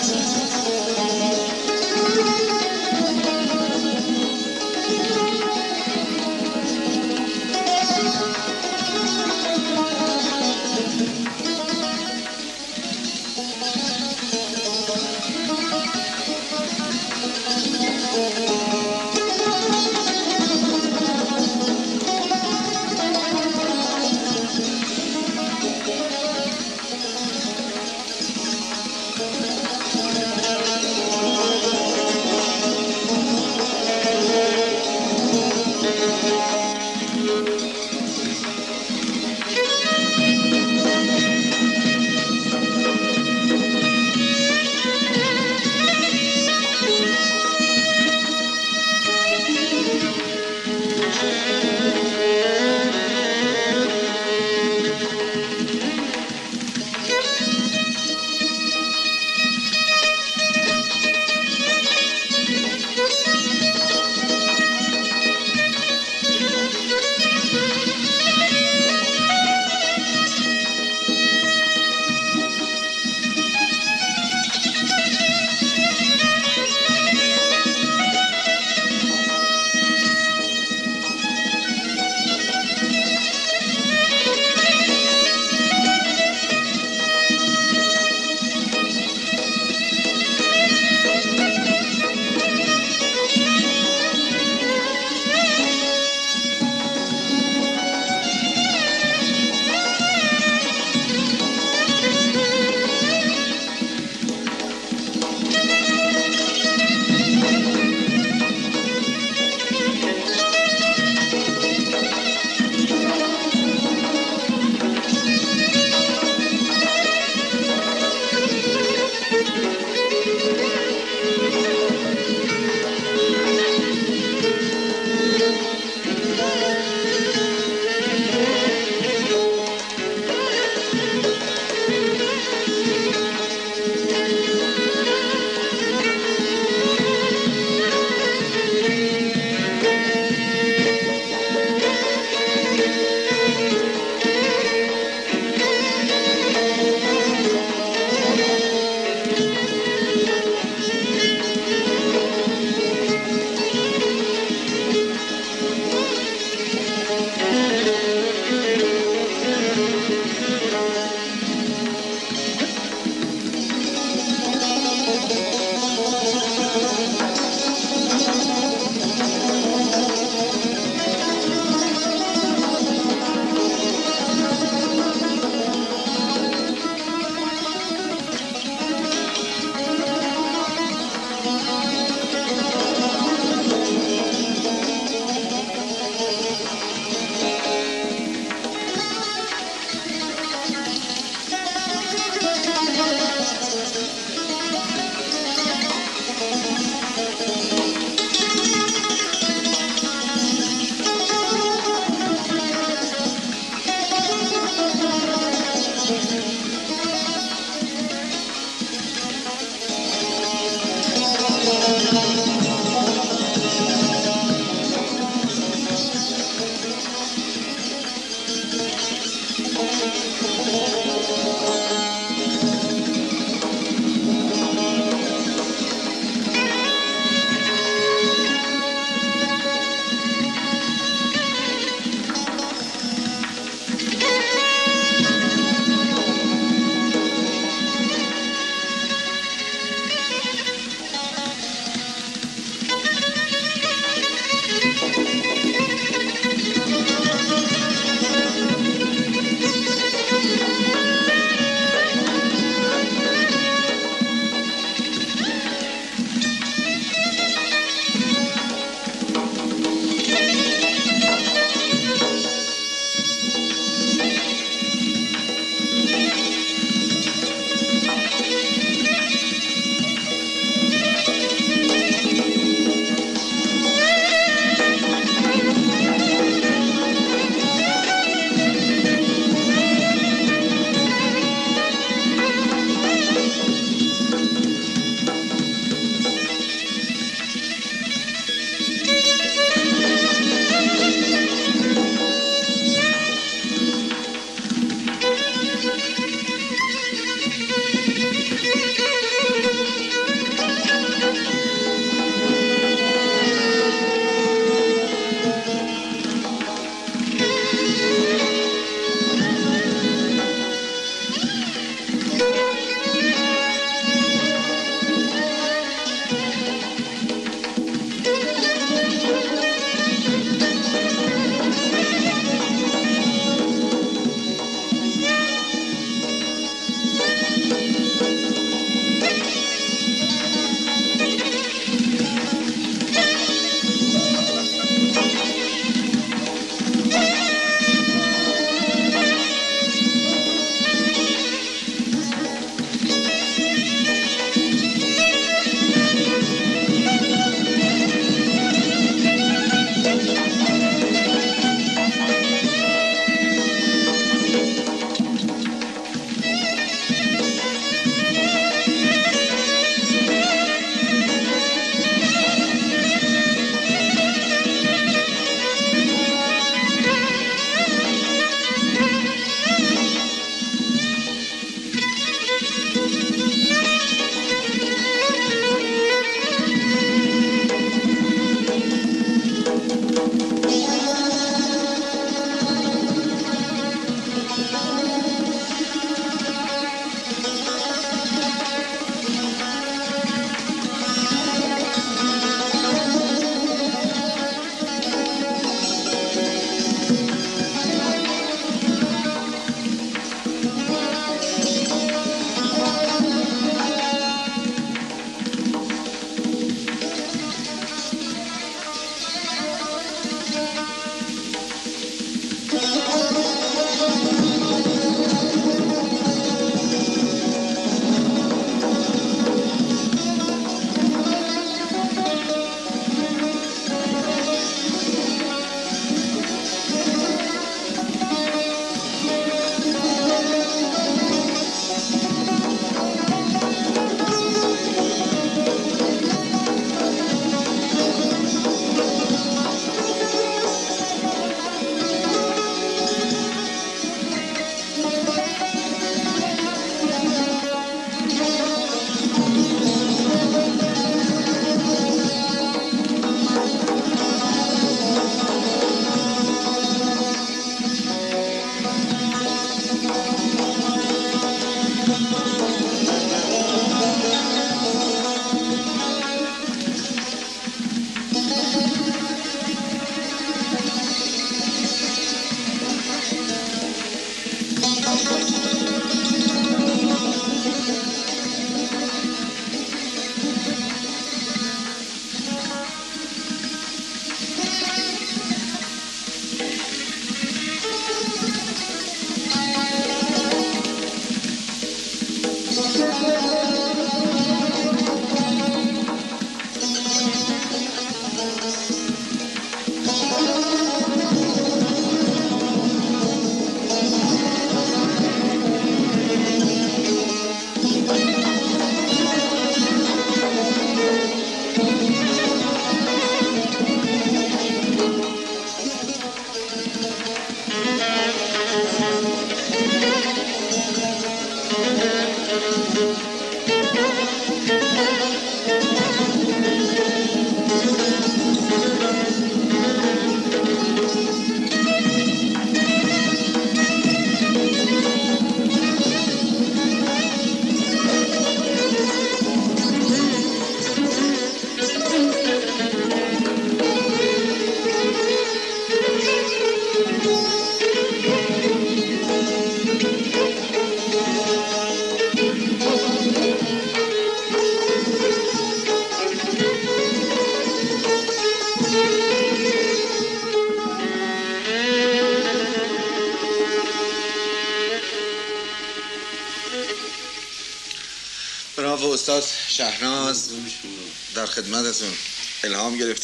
Jesus.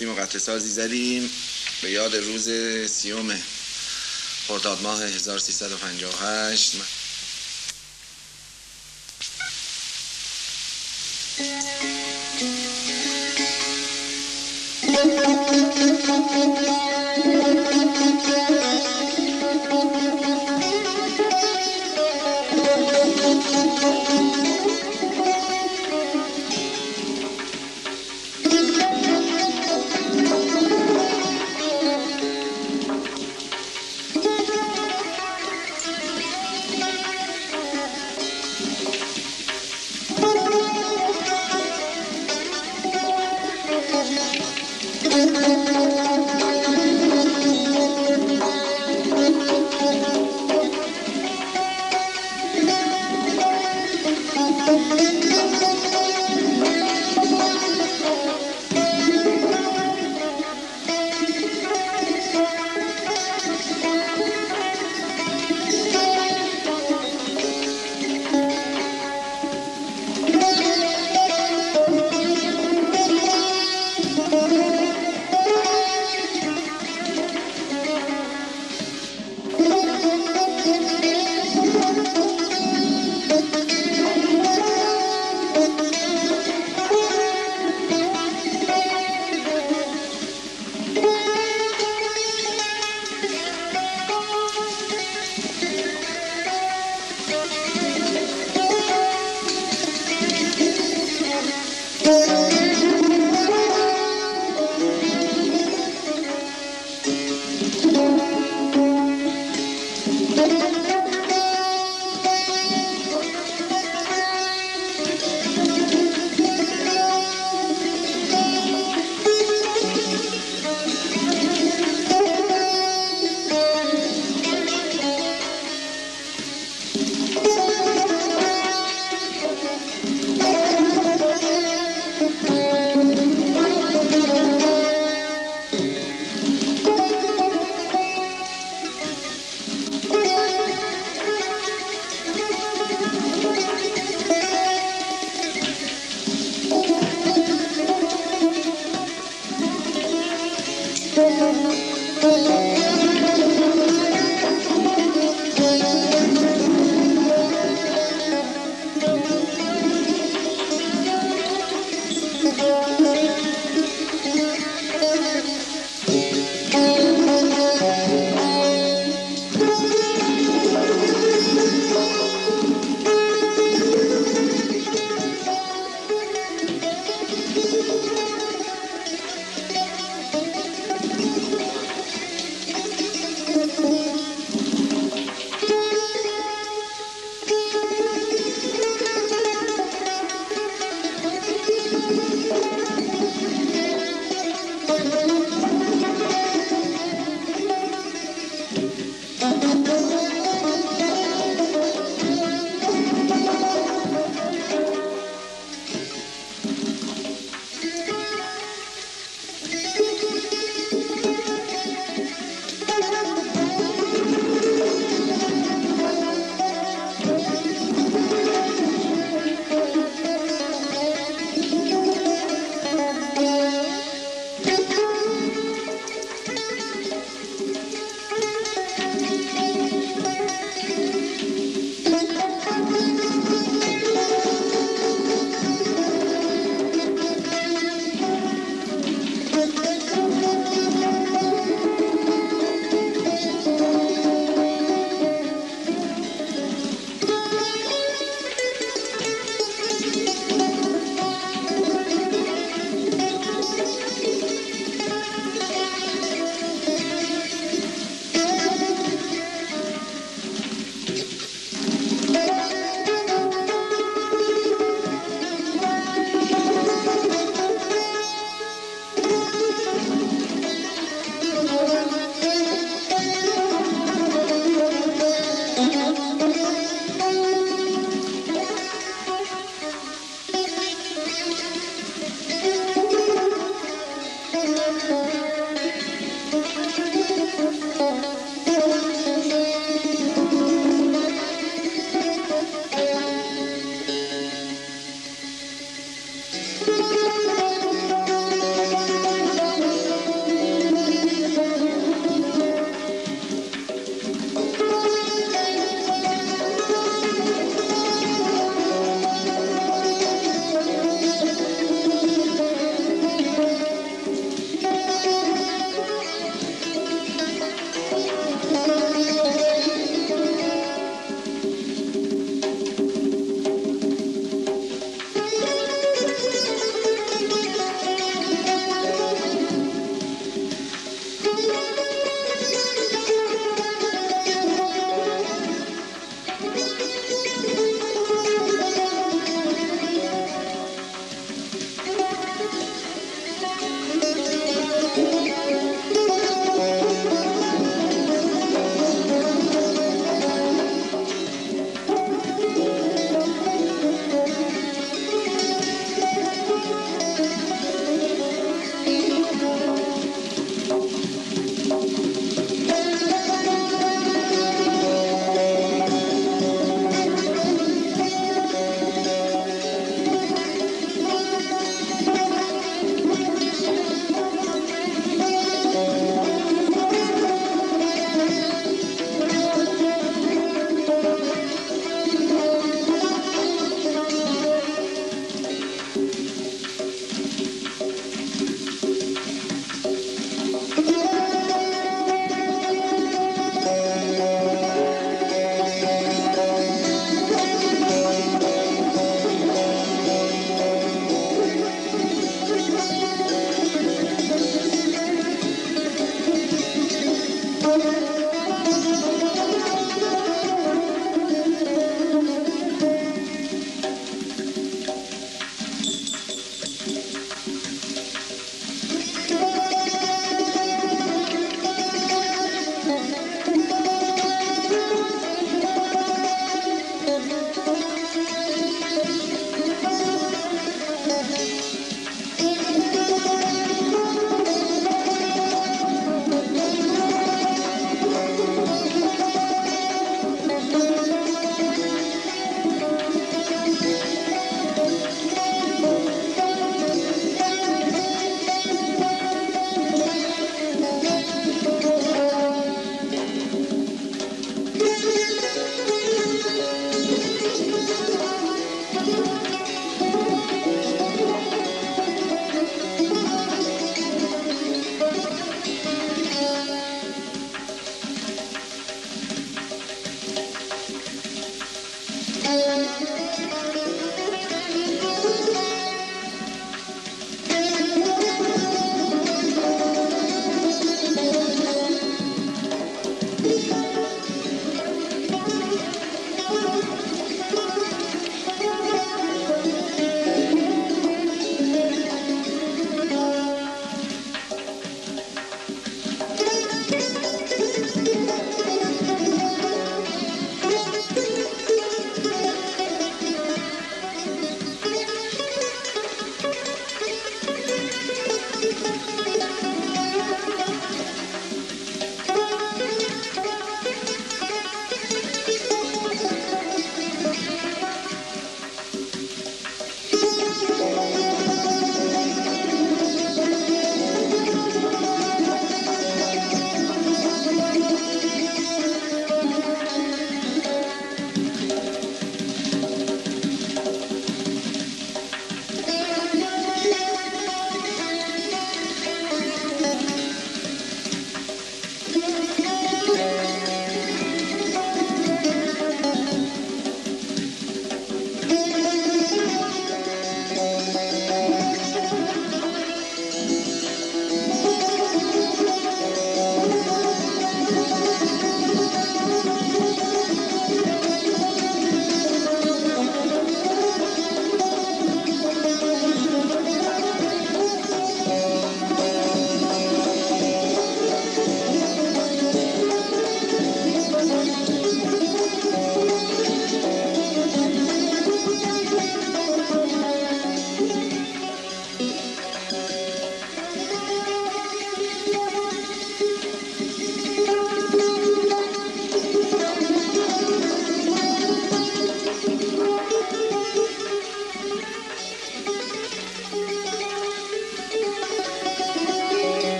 گرفتیم و قطع سازی زدیم به یاد روز سیوم خرداد ماه 1358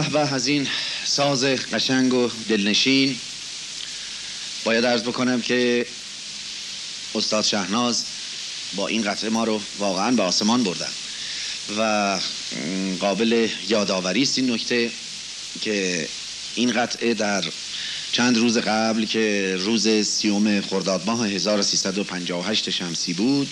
به به از این ساز قشنگ و دلنشین باید ارز بکنم که استاد شهناز با این قطعه ما رو واقعا به آسمان بردن و قابل یادآوری است این نکته که این قطعه در چند روز قبل که روز سیوم خرداد ماه 1358 شمسی بود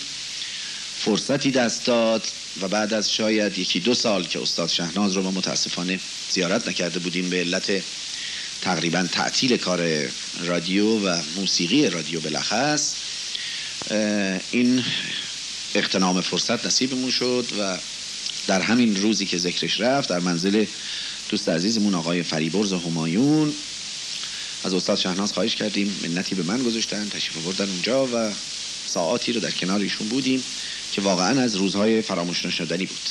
فرصتی دست داد و بعد از شاید یکی دو سال که استاد شهناز رو ما متاسفانه زیارت نکرده بودیم به علت تقریبا تعطیل کار رادیو و موسیقی رادیو بلخص این اقتنام فرصت نصیبمون شد و در همین روزی که ذکرش رفت در منزل دوست عزیزمون آقای فریبرز همایون از استاد شهناز خواهش کردیم منتی به من گذاشتن تشریف بردن اونجا و ساعاتی رو در کنار ایشون بودیم که واقعا از روزهای فراموش نشدنی بود.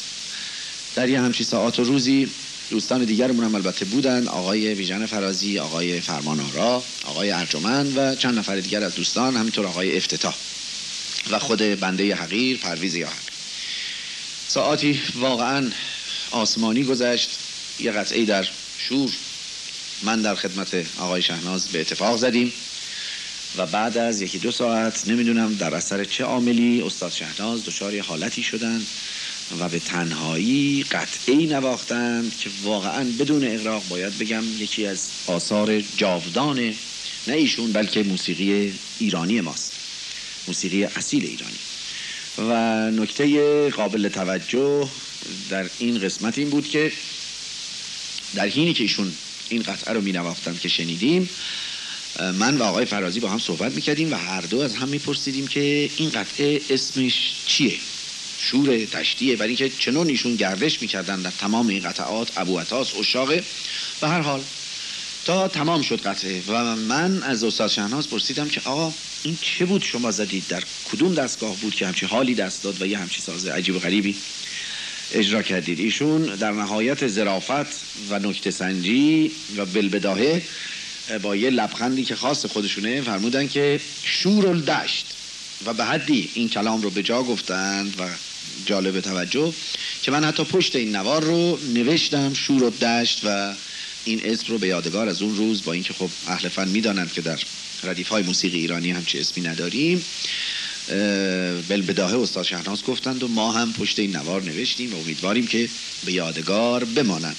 در یه همچی ساعات و روزی دوستان دیگرمون هم البته بودن. آقای ویژن فرازی آقای فرمان آرا آقای ارجمند و چند نفر دیگر از دوستان همینطور آقای افتتاح و خود بنده حقیر پرویز یاهر ساعاتی واقعا آسمانی گذشت. یه قطعه در شور من در خدمت آقای شهناز به اتفاق زدیم و بعد از یکی دو ساعت نمی‌دونم در اثر چه عاملی استاد شهناز دچار حالتی شدن. و به تنهایی قطعی نواختند که واقعا بدون اقراق باید بگم یکی از آثار جاودان نه ایشون بلکه موسیقی ایرانی ماست موسیقی اصیل ایرانی. و نکته قابل توجه در این قسمت این بود که در حینی که ایشون این قطعه رو می نواختند که شنیدیم من و آقای فرازی با هم صحبت می‌کردیم و هر دو از هم میپرسیدیم که این قطعه اسمش چیه؟ شور تشتیه برای اینکه چنون ایشون گردش می‌کردن در تمام این قطعات ابو عطاس اشاقه و هر حال تا تمام شد قطعه و من از استاد شهناز پرسیدم که آقا این چه بود شما زدید؟ در کدوم دستگاه بود که همچی حالی دست داد و یه همچی ساز عجیب و غریبی اجرا کردید؟ ایشون در نهایت زرافت و نکته سنجی و بلبداهه با یه لبخندی که خاص خودشونه فرمودن که شور الدشت و به حدی این کلام رو به جا گفتند و جالب توجه که من حتی پشت این نوار رو نوشتم شور الدشت و این اسم رو به یادگار از اون روز با اینکه خب اهل فن می‌دانند که در ردیف های موسیقی ایرانی همچه اسمی نداریم بلبداهه استاد شهناز گفتند و ما هم پشت این نوار نوشتیم و امیدواریم که به یادگار بمانند.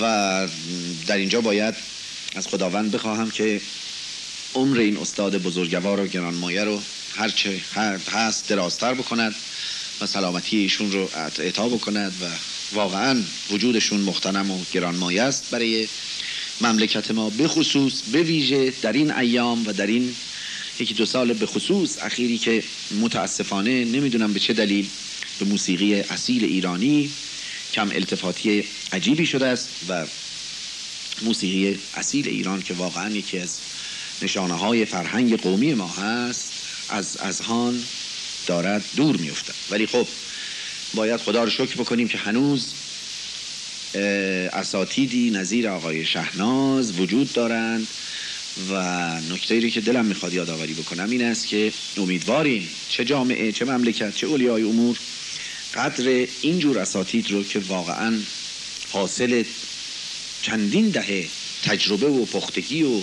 و در اینجا باید از خداوند بخواهم که عمر این استاد بزرگوار و گرانمایه رو هرچه هست درازتر بکند. و سلامتی ایشون رو اعطا بکند و واقعا وجودشون مختنم و گرانمایه است برای مملکت ما. به خصوص به ویژه در این ایام و در این یکی دو سال به خصوص اخیری که متاسفانه نمی‌دونم به چه دلیل به موسیقی اصیل ایرانی کم التفاتی عجیبی شده است و موسیقی اصیل ایران که واقعا یکی از نشانه های فرهنگ قومی ما هست از اذهان دارد دور میافتد. ولی خب باید خدا رو شکر بکنیم که هنوز اساتیدی نظیر آقای شهناز وجود دارند و نکته ای که دلم می‌خواد یادآوری بکنم این است که امیدواریم چه جامعه چه مملکت چه اولیای امور قدر اینجور اساتید رو که واقعا حاصل چندین دهه تجربه و پختگی و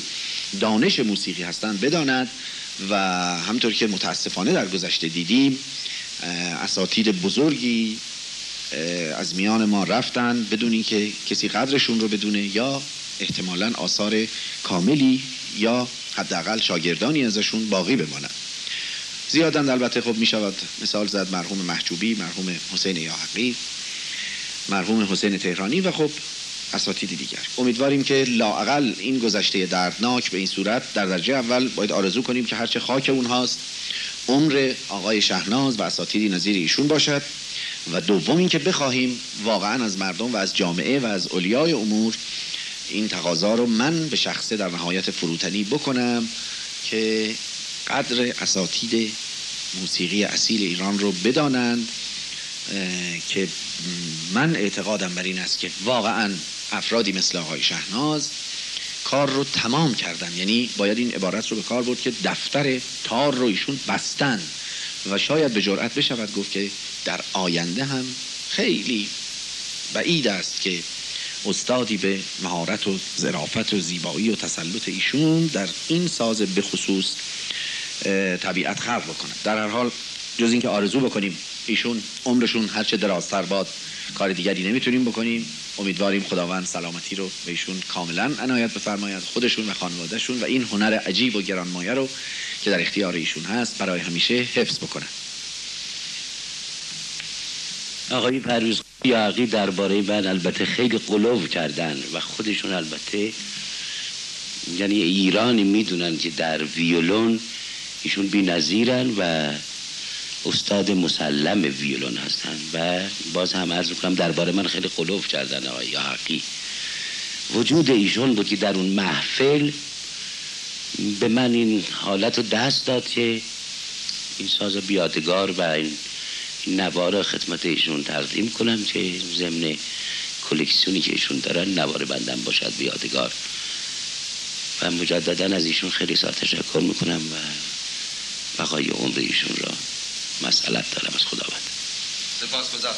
دانش موسیقی هستند بداند. و همطور که متاسفانه در گذشته دیدیم اساتید بزرگی از میان ما رفتن بدون اینکه کسی قدرشون رو بدونه یا احتمالا آثار کاملی یا حداقل شاگردانی ازشون باقی بمانند زیادن البته خب می شود مثال زد مرحوم محجوبی مرحوم حسین یاحقی مرحوم حسین تهرانی و خب اساتید دیگر. امیدواریم که لاعقل این گذشته دردناک به این صورت در درجه اول باید آرزو کنیم که هرچه خاک اونهاست عمر آقای شهناز و اساتیدی نظیر ایشون باشد و دوم اینکه بخواهیم واقعا از مردم و از جامعه و از اولیای امور این تقاضا رو من به شخصه در نهایت فروتنی بکنم که قدر اساتید موسیقی اصیل ایران رو بدانند که من اعتقادم بر این است که واقعا افرادی مثل آقای شهناز کار رو تمام کردن. یعنی باید این عبارت رو به کار برد که دفتر تار رو ایشون بستن. و شاید به جرأت بشود گفت که در آینده هم خیلی بعید است که استادی به مهارت و ظرافت و زیبایی و تسلط ایشون در این ساز به خصوص طبیعت خلق بکنه در هر حال جز اینکه آرزو بکنیم ایشون عمرشون هرچه درازتر باد کار دیگری نمی‌تونیم بکنیم. امیدواریم خداوند سلامتی رو به ایشون کاملا عنایت بفرماید خودشون و خانوادهشون و این هنر عجیب و گرانمایه رو که در اختیار ایشون هست برای همیشه حفظ بکنن. آقای پرویز یاقی درباره من البته خیلی قلوب کردن و خودشون البته یعنی ایرانی می‌دونن که در ویولون ایشون بی نظیرن و استاد مسلم ویولون هستن و باز هم عرض کنم درباره من خیلی قلوب کردن آقای یاقی. وجود ایشون بود که در اون محفل به من این حالت رو دست داد که این ساز بیادگار و این نوار خدمت ایشون تقدیم کنم که ضمن کلکسیونی که ایشون دارن نوار بندم باشد بیادگار. و مجددا از ایشون خیلی سال تشکر می‌کنم و بقای عمر ایشون را مسئلت دارم از خداوند. سپاس گذار